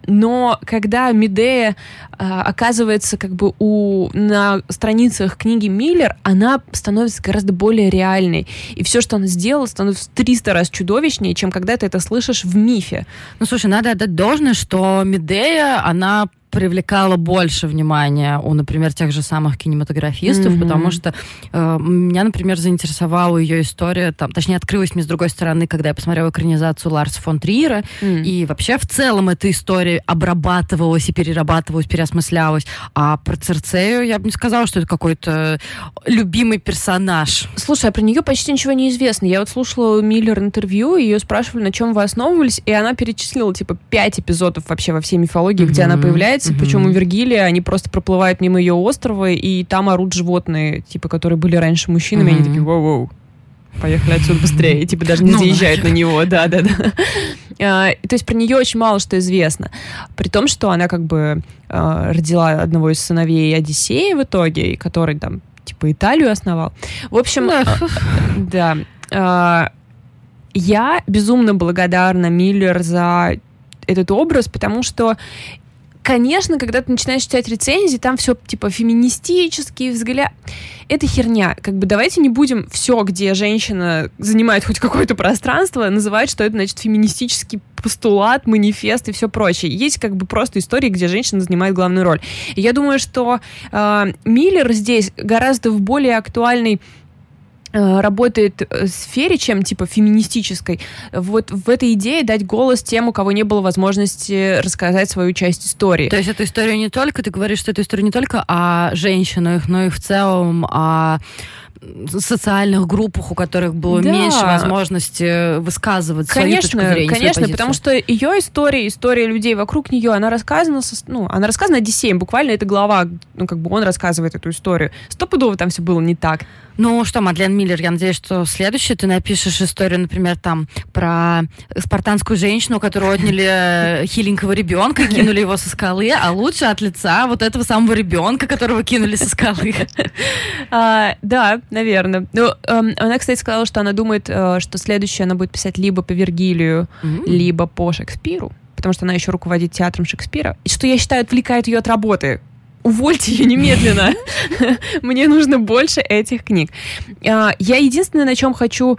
но когда Медея э, оказывается как бы у, на страницах книги Миллер, она становится гораздо более реальной. И все, что она сделала, становится в 300 раз чудовищнее, чем когда ты это слышишь в мифе. Ну, слушай, надо отдать должное, что Медея, она привлекала больше внимания у, например, тех же самых кинематографистов, mm-hmm. потому что э, меня, например, заинтересовала ее история, там, точнее, открылась мне с другой стороны, когда я посмотрела экранизацию Ларса фон Триера, mm. и вообще в целом эта история обрабатывалась и перерабатывалась, переосмыслялась, а про Церцею я бы не сказала, что это какой-то любимый персонаж. Слушай, а про нее почти ничего не известно. Я вот слушала Миллер интервью, ее спрашивали, на чем вы основывались, и она перечислила, типа, пять эпизодов вообще во всей мифологии, mm-hmm. где она появляется, появляется, mm-hmm. причем у Вергилия они просто проплывают мимо ее острова, и там орут животные, типа, которые были раньше мужчинами, mm-hmm. они такие, воу-воу, поехали отсюда быстрее, и типа даже не ну, заезжают на него, да-да-да. А, то есть про нее очень мало что известно. При том, что она как бы а, родила одного из сыновей Одиссея в итоге, который там типа Италию основал. В общем, да. А, я безумно благодарна Миллер за этот образ, потому что конечно, когда ты начинаешь читать рецензии, там все типа феминистический взгляд. Это херня. Как бы давайте не будем все, где женщина занимает хоть какое-то пространство, называть, что это, значит, феминистический постулат, манифест и все прочее. Есть как бы просто истории, где женщина занимает главную роль. И я думаю, что э, Миллер здесь гораздо в более актуальной работает в сфере, чем типа феминистической, вот в этой идее дать голос тем, у кого не было возможности рассказать свою часть истории. То есть эта история не только, ты говоришь, что эта история не только о женщинах, но и в целом о социальных группах, у которых было да. меньше возможности высказывать конечно, свою точку зрения. Конечно, потому что ее история, история людей вокруг нее, она рассказана, со, ну, она рассказана Одиссеем, буквально это глава, ну, как бы он рассказывает эту историю. Стопудово там все было не так. Ну что, Мадлен Миллер, я надеюсь, что следующее ты напишешь историю, например, там про спартанскую женщину, которую отняли хиленького ребенка, кинули его со скалы, а лучше от лица вот этого самого ребенка, которого кинули со скалы. А, да, наверное. Ну, эм, она, кстати, сказала, что она думает, э, что следующее она будет писать либо по Вергилию, либо по Шекспиру потому что она еще руководит театром Шекспира, и что я считаю отвлекает ее от работы увольте ее немедленно. Мне нужно больше этих книг. А, я единственное, на чем хочу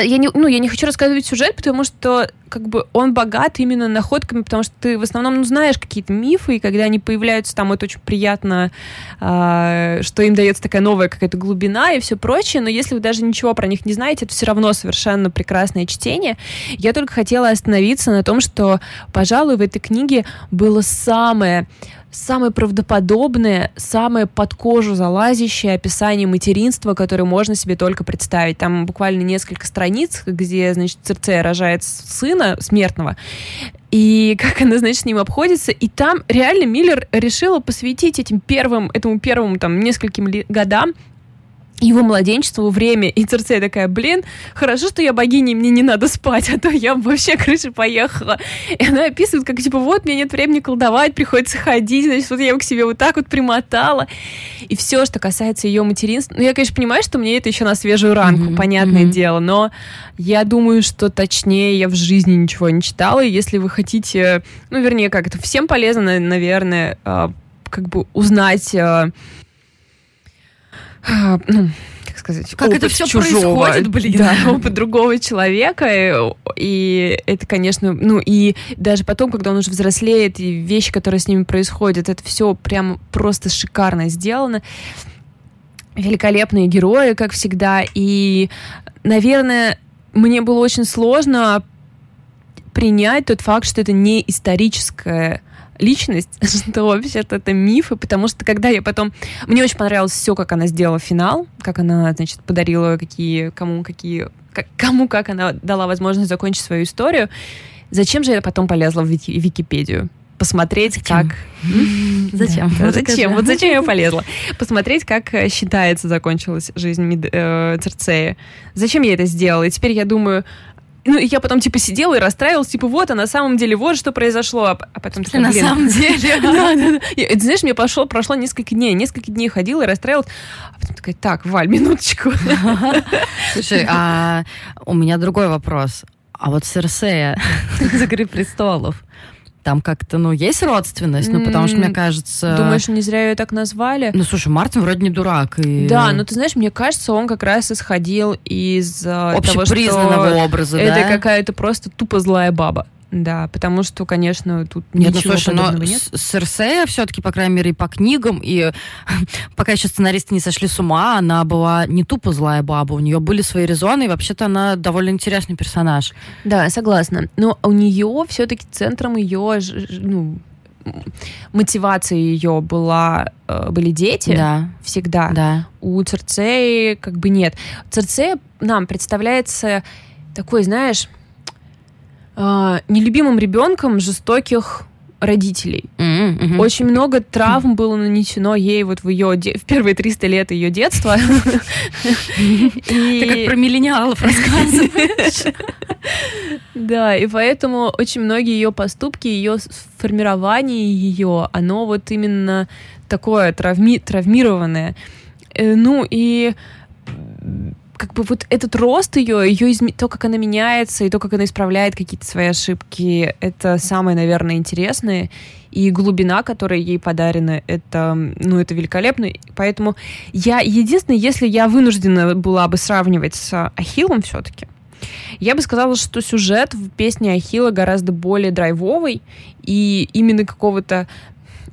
я не, ну, я не хочу рассказывать сюжет, потому что как бы он богат именно находками, потому что ты в основном ну, знаешь какие-то мифы, и когда они появляются там, это очень приятно, э, что им дается такая новая какая-то глубина и все прочее, но если вы даже ничего про них не знаете, это все равно совершенно прекрасное чтение. Я только хотела остановиться на том, что, пожалуй, в этой книге было самое самое правдоподобное, самое под кожу залазящее описание материнства, которое можно себе только представить. Там буквально несколько страниц, где, значит, Церцея рожает сына смертного, и как она, значит, с ним обходится. И там реально Миллер решила посвятить этим первым, этому первому там нескольким годам его младенчеству время, и Церцея такая, блин, хорошо, что я богиня, мне не надо спать, а то я вообще крыша поехала. И она описывает, как, типа, вот, мне нет времени колдовать, приходится ходить, значит, вот я его к себе вот так вот примотала. И все, что касается ее материнства, ну, я, конечно, понимаю, что мне это еще на свежую ранку, mm-hmm. понятное mm-hmm. дело, но я думаю, что точнее я в жизни ничего не читала, и если вы хотите, ну, вернее, как это всем полезно, наверное, а, как бы узнать а, ну, как сказать, как это все чужого, происходит, блин. Да, опыт другого человека. И это, конечно, ну и даже потом, когда он уже взрослеет, и вещи, которые с ними происходят, это все прям просто шикарно сделано. Великолепные герои, как всегда. И, наверное, мне было очень сложно принять тот факт, что это не историческая личность, что вообще-то это мифы, потому что когда я потом... Мне очень понравилось все, как она сделала финал, как она, значит, подарила какие, кому какие... Как, кому как она дала возможность закончить свою историю. Зачем же я потом полезла в Вики, Википедию? посмотреть, зачем? как... Зачем? Да, зачем? Вот зачем я полезла? Посмотреть, как э, считается закончилась жизнь Мид... э, Церцея. Зачем я это сделала? И теперь я думаю, ну, и я потом, типа, сидела и расстраивалась, типа, вот, а на самом деле вот что произошло. А, а потом такая, На самом деле? Да, да, да. Знаешь, мне пошло, прошло несколько дней. Несколько дней ходила и расстраивалась. А потом такая, так, Валь, минуточку. Слушай, а у меня другой вопрос. А вот Серсея из «Игры престолов», там как-то, ну, есть родственность, ну, потому что, мне кажется... Думаешь, не зря ее так назвали? Ну, слушай, Мартин вроде не дурак. И... Да, но ты знаешь, мне кажется, он как раз исходил из Общепризнанного того, что образа, это да? какая-то просто тупо злая баба. Да, потому что, конечно, тут нет, ничего ну, слушай, подобного но нет. Серсея все-таки, по крайней мере, и по книгам, и пока еще сценаристы не сошли с ума, она была не тупо злая баба, у нее были свои резоны, и вообще-то она довольно интересный персонаж. Да, согласна. Но у нее все-таки центром ее ну, мотивация ее была э, были дети да. всегда. Да. У Церцеи как бы нет. Церцея нам представляется такой, знаешь, э, нелюбимым ребенком жестоких родителей. Mm-hmm. Очень много травм было нанесено ей вот в ее де- в первые 300 лет ее детства. Ты как про миллениалов рассказываешь. Да, и поэтому очень многие ее поступки, ее формирование ее, оно вот именно такое травми травмированное. Э, ну и как бы вот этот рост ее, ее изм... то, как она меняется, и то, как она исправляет какие-то свои ошибки, это самое, наверное, интересное. И глубина, которая ей подарена, это, ну, это великолепно. Поэтому я, единственное, если я вынуждена была бы сравнивать с Ахиллом все-таки, я бы сказала, что сюжет в песне Ахилла гораздо более драйвовый, и именно какого-то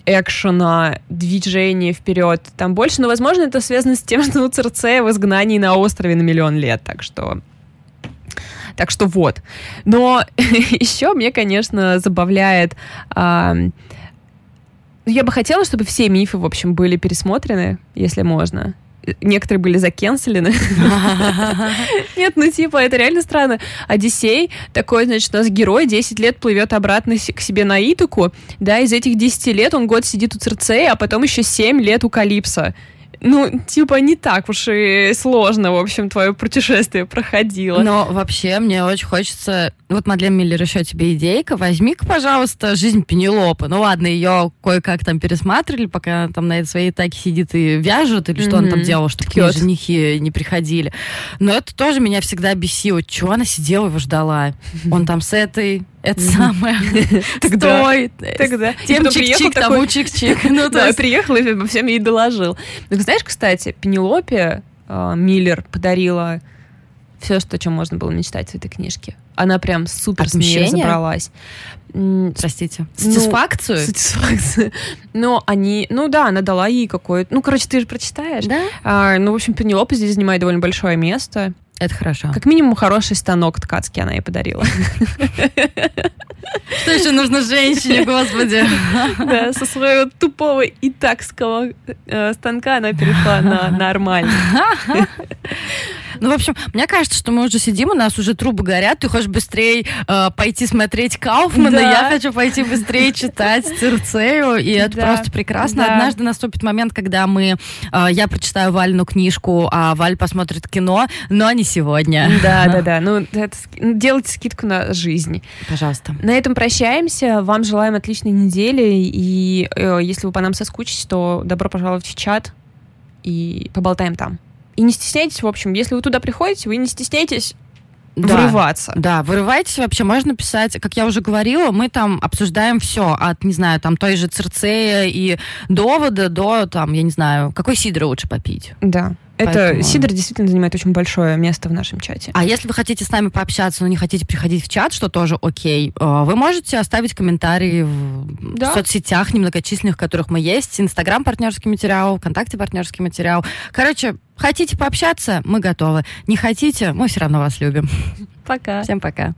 экшена, движения вперед там больше, но, возможно, это связано с тем, что у Церцея в изгнании на острове на миллион лет, так что... Так что вот. Но еще мне, конечно, забавляет... А, я бы хотела, чтобы все мифы, в общем, были пересмотрены, если можно некоторые были закенселены. Нет, ну типа, это реально странно. Одиссей, такой, значит, у нас герой 10 лет плывет обратно к себе на Итуку, да, из этих 10 лет он год сидит у Церцея, а потом еще 7 лет у Калипса ну, типа, не так уж и сложно, в общем, твое путешествие проходило. Но вообще мне очень хочется... Вот, Мадлен Миллер, еще тебе идейка. Возьми-ка, пожалуйста, «Жизнь Пенелопы». Ну ладно, ее кое-как там пересматривали, пока она там на своей таке сидит и вяжет, или что mm-hmm. он там делал, чтобы к ней женихи не приходили. Но это тоже меня всегда бесило. Чего она сидела его ждала? Он там с этой это самое. Стой! Тогда. Тем чик-чик, тому чик-чик. Ну, да, приехал и обо всем ей доложил. Ну, знаешь, кстати, Пенелопе а, Миллер подарила все, что, о чем можно было мечтать в этой книжке. Она прям супер Отмщение? с ней разобралась. Простите. Ну, Сатисфакцию? Но они... Ну да, она дала ей какое-то... Ну, короче, ты же прочитаешь. Да? А, ну, в общем, Пенелопа здесь занимает довольно большое место. Это хорошо. Как минимум, хороший станок ткацкий она ей подарила. Что еще нужно женщине, господи? Да, со своего тупого итакского э, станка она перешла на нормальный. Ну, в общем, мне кажется, что мы уже сидим, у нас уже трубы горят, ты хочешь быстрее э, пойти смотреть Кауфмана, Да. я хочу пойти быстрее читать Цирцею, и это Да. просто прекрасно. Да. Однажды наступит момент, когда мы, э, я прочитаю Вальну книжку, а Валь посмотрит кино, но не сегодня. Да, да, да. Ну, это делайте скидку на жизнь. Пожалуйста. На этом прощаемся. Вам желаем отличной недели. И э, если вы по нам соскучитесь, то добро пожаловать в чат и поболтаем там. И не стесняйтесь, в общем, если вы туда приходите, вы не стесняйтесь Да. врываться. Да, вырывайтесь вообще, можно писать, как я уже говорила, мы там обсуждаем все, от, не знаю, там той же Цирцея и довода до, там, я не знаю, какой сидр лучше попить. Да. Это Поэтому- Сидор действительно занимает очень большое место в нашем чате. А если вы хотите с нами пообщаться, но не хотите приходить в чат, что тоже окей, э, вы можете оставить комментарии в Да. соцсетях немногочисленных, в которых мы есть. Инстаграм партнерский материал, ВКонтакте партнерский материал. Короче, хотите пообщаться, мы готовы. Не хотите, мы все равно вас любим. Пока. Всем пока.